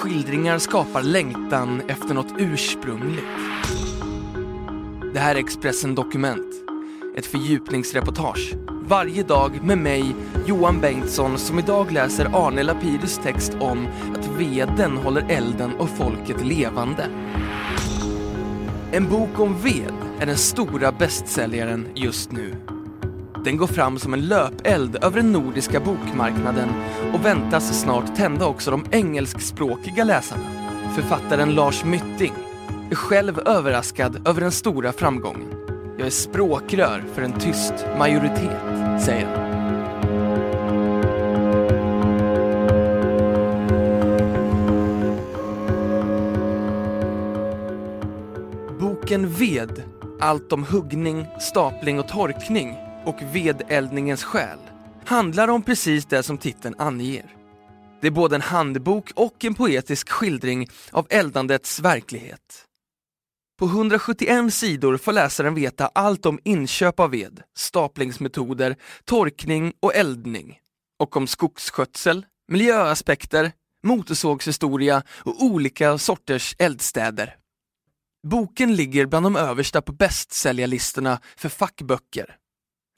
Skildringar skapar längtan efter något ursprungligt. Det här är Expressen Dokument. Ett fördjupningsreportage. Varje dag med mig, Johan Bengtsson, som idag läser Arne Lapidus text om att veden håller elden och folket levande. En bok om ved är den stora bästsäljaren just nu. Den går fram som en löpeld över den nordiska bokmarknaden och väntas snart tända också de engelskspråkiga läsarna. Författaren Lars Mytting är själv överraskad över den stora framgången. Jag är språkrör för en tyst majoritet, säger han. Boken Ved, allt om huggning, stapling och torkning och vedeldningens själ handlar om precis det som titeln anger. Det är både en handbok och en poetisk skildring av eldandets verklighet. På 171 sidor får läsaren veta allt om inköp av ved, staplingsmetoder, torkning och eldning. Och om skogsskötsel, miljöaspekter, motorsågshistoria och olika sorters eldstäder. Boken ligger bland de översta på bästsäljarlistorna för fackböcker.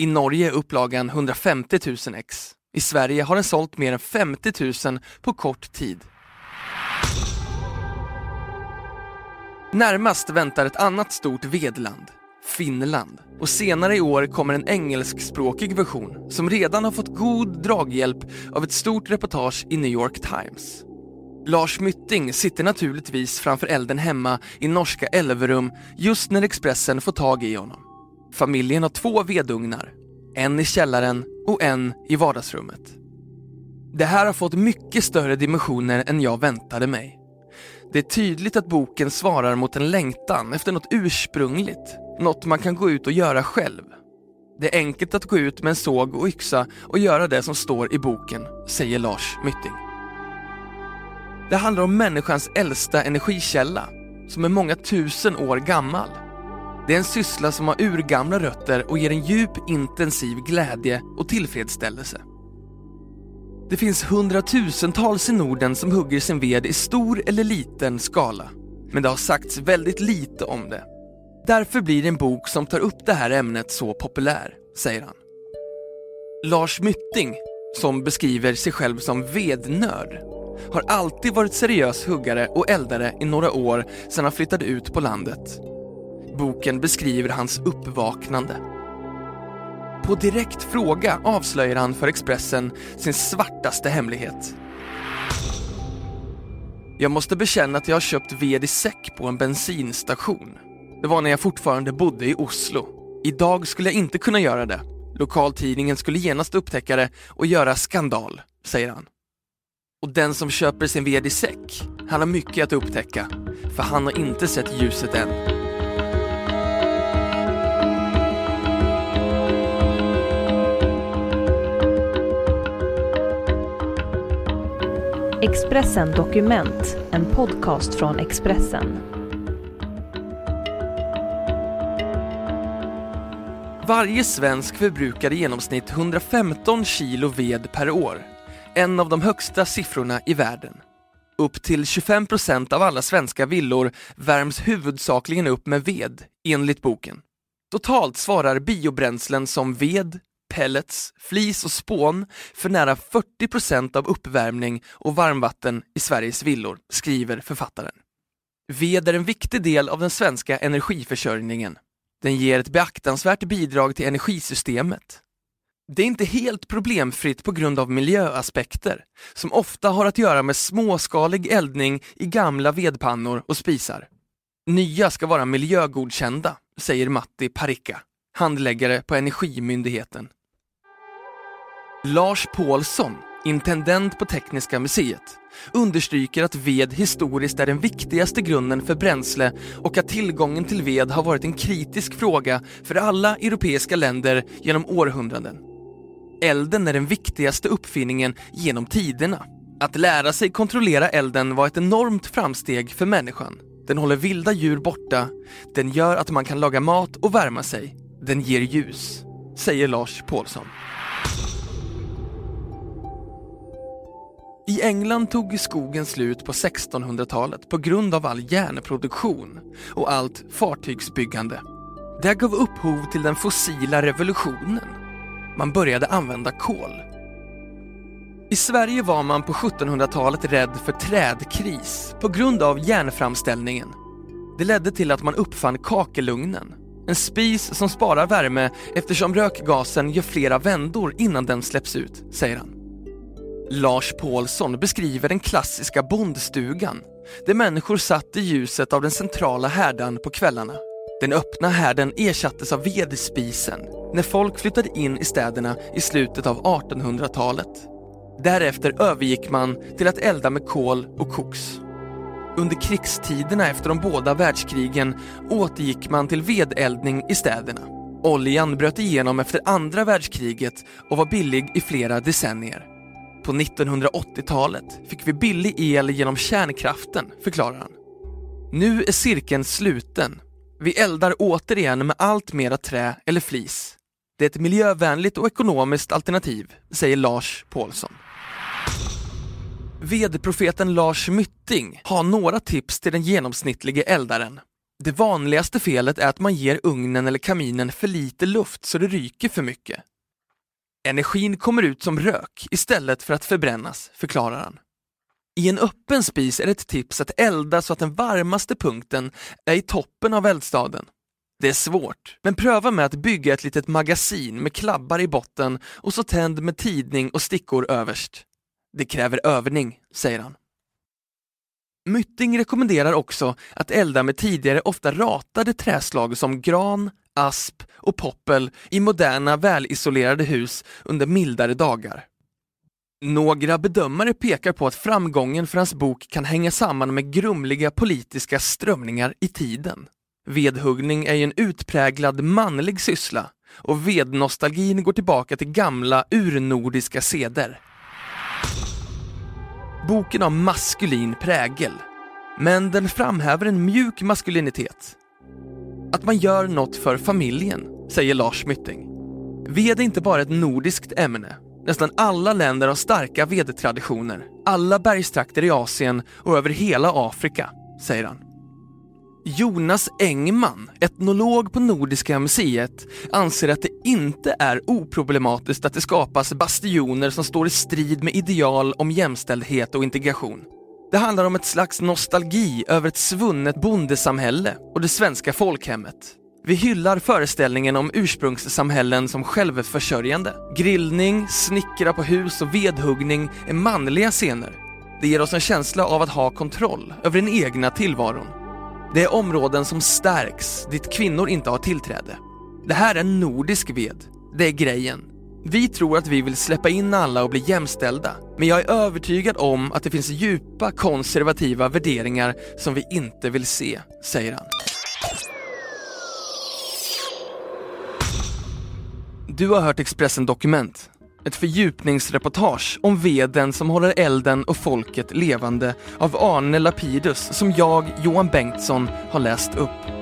I Norge är upplagan 150 000 ex. I Sverige har den sålt mer än 50 000 på kort tid. Närmast väntar ett annat stort vedland, Finland. Och senare i år kommer en engelskspråkig version som redan har fått god draghjälp av ett stort reportage i New York Times. Lars Mytting sitter naturligtvis framför elden hemma i norska Elverum just när Expressen får tag i honom. Familjen har två vedugnar, en i källaren och en i vardagsrummet. Det här har fått mycket större dimensioner än jag väntade mig. Det är tydligt att boken svarar mot en längtan efter något ursprungligt, något man kan gå ut och göra själv. Det är enkelt att gå ut med en såg och yxa och göra det som står i boken, säger Lars Mytting. Det handlar om människans äldsta energikälla, som är många tusen år gammal. Det är en syssla som har urgamla rötter och ger en djup intensiv glädje och tillfredsställelse. Det finns hundratusentals i Norden som hugger sin ved i stor eller liten skala. Men det har sagts väldigt lite om det. Därför blir en bok som tar upp det här ämnet så populär, säger han. Lars Mytting, som beskriver sig själv som vednörd, har alltid varit seriös huggare och eldare i några år sedan han flyttade ut på landet. Boken beskriver hans uppvaknande. På direkt fråga avslöjar han för Expressen sin svartaste hemlighet. Jag måste bekänna att jag har köpt ved i säck på en bensinstation. Det var när jag fortfarande bodde i Oslo. Idag skulle jag inte kunna göra det. Lokaltidningen skulle genast upptäcka det och göra skandal, säger han. Och den som köper sin ved i säck, han har mycket att upptäcka. För han har inte sett ljuset än. Expressen Dokument, en podcast från Expressen. Varje svensk förbrukar i genomsnitt 115 kilo ved per år. En av de högsta siffrorna i världen. Upp till 25 procent av alla svenska villor värms huvudsakligen upp med ved, enligt boken. Totalt svarar biobränslen som ved, pellets, flis och spån för nära 40 % av uppvärmning och varmvatten i Sveriges villor, skriver författaren. Ved är en viktig del av den svenska energiförsörjningen. Den ger ett beaktansvärt bidrag till energisystemet. Det är inte helt problemfritt på grund av miljöaspekter, som ofta har att göra med småskalig eldning i gamla vedpannor och spisar. Nya ska vara miljögodkända, säger Matti Parikka, handläggare på Energimyndigheten. Lars Paulsson intendent på Tekniska museet, understryker att ved historiskt är den viktigaste grunden för bränsle och att tillgången till ved har varit en kritisk fråga för alla europeiska länder genom århundraden. Elden är den viktigaste uppfinningen genom tiderna. Att lära sig kontrollera elden var ett enormt framsteg för människan. Den håller vilda djur borta, den gör att man kan laga mat och värma sig, den ger ljus, säger Lars Paulsson. I England tog skogen slut på 1600-talet på grund av all järnproduktion och allt fartygsbyggande. Det gav upphov till den fossila revolutionen. Man började använda kol. I Sverige var man på 1700-talet rädd för trädkris på grund av järnframställningen. Det ledde till att man uppfann kakelugnen, en spis som sparar värme eftersom rökgasen gör flera vändor innan den släpps ut, säger han. Lars Paulsson beskriver den klassiska bondstugan där människor satt i ljuset av den centrala härdan på kvällarna. Den öppna härden ersattes av vedspisen när folk flyttade in i städerna i slutet av 1800-talet. Därefter övergick man till att elda med kol och koks. Under krigstiderna efter de båda världskrigen återgick man till vedeldning i städerna. Oljan bröt igenom efter andra världskriget och var billig i flera decennier. På 1980-talet fick vi billig el genom kärnkraften, förklarar han. Nu är cirkeln sluten. Vi eldar återigen med allt mera trä eller flis. Det är ett miljövänligt och ekonomiskt alternativ, säger Lars Paulsson. Vedprofeten Lars Mytting har några tips till den genomsnittlige eldaren. Det vanligaste felet är att man ger ugnen eller kaminen för lite luft så det ryker för mycket. Energin kommer ut som rök istället för att förbrännas, förklarar han. I en öppen spis är det ett tips att elda så att den varmaste punkten är i toppen av eldstaden. Det är svårt, men pröva med att bygga ett litet magasin med klabbar i botten och så tänd med tidning och stickor överst. Det kräver övning, säger han. Mytting rekommenderar också att elda med tidigare ofta ratade träslag som gran, asp och poppel i moderna välisolerade hus under mildare dagar. Några bedömare pekar på att framgången för hans bok kan hänga samman med grumliga politiska strömningar i tiden. Vedhuggning är ju en utpräglad manlig syssla och vednostalgin går tillbaka till gamla urnordiska seder. Boken har maskulin prägel, men den framhäver en mjuk maskulinitet. Att man gör något för familjen, säger Lars Mytting. Ved är inte bara ett nordiskt ämne. Nästan alla länder har starka vedtraditioner. Alla bergstrakter i Asien och över hela Afrika, säger han. Jonas Engman, etnolog på Nordiska museet, anser att det inte är oproblematiskt att det skapas bastioner som står i strid med ideal om jämställdhet och integration. Det handlar om ett slags nostalgi över ett svunnet bondesamhälle och det svenska folkhemmet. Vi hyllar föreställningen om ursprungssamhällen som självförsörjande. Grillning, snickra på hus och vedhuggning är manliga scener. Det ger oss en känsla av att ha kontroll över den egna tillvaron. Det är områden som stärks, dit kvinnor inte har tillträde. Det här är nordisk ved. Det är grejen. Vi tror att vi vill släppa in alla och bli jämställda, men jag är övertygad om att det finns djupa konservativa värderingar som vi inte vill se, säger han. Du har hört Expressen Dokument, ett fördjupningsreportage om veden som håller elden och folket levande av Arne Lapidus som jag, Johan Bengtsson, har läst upp.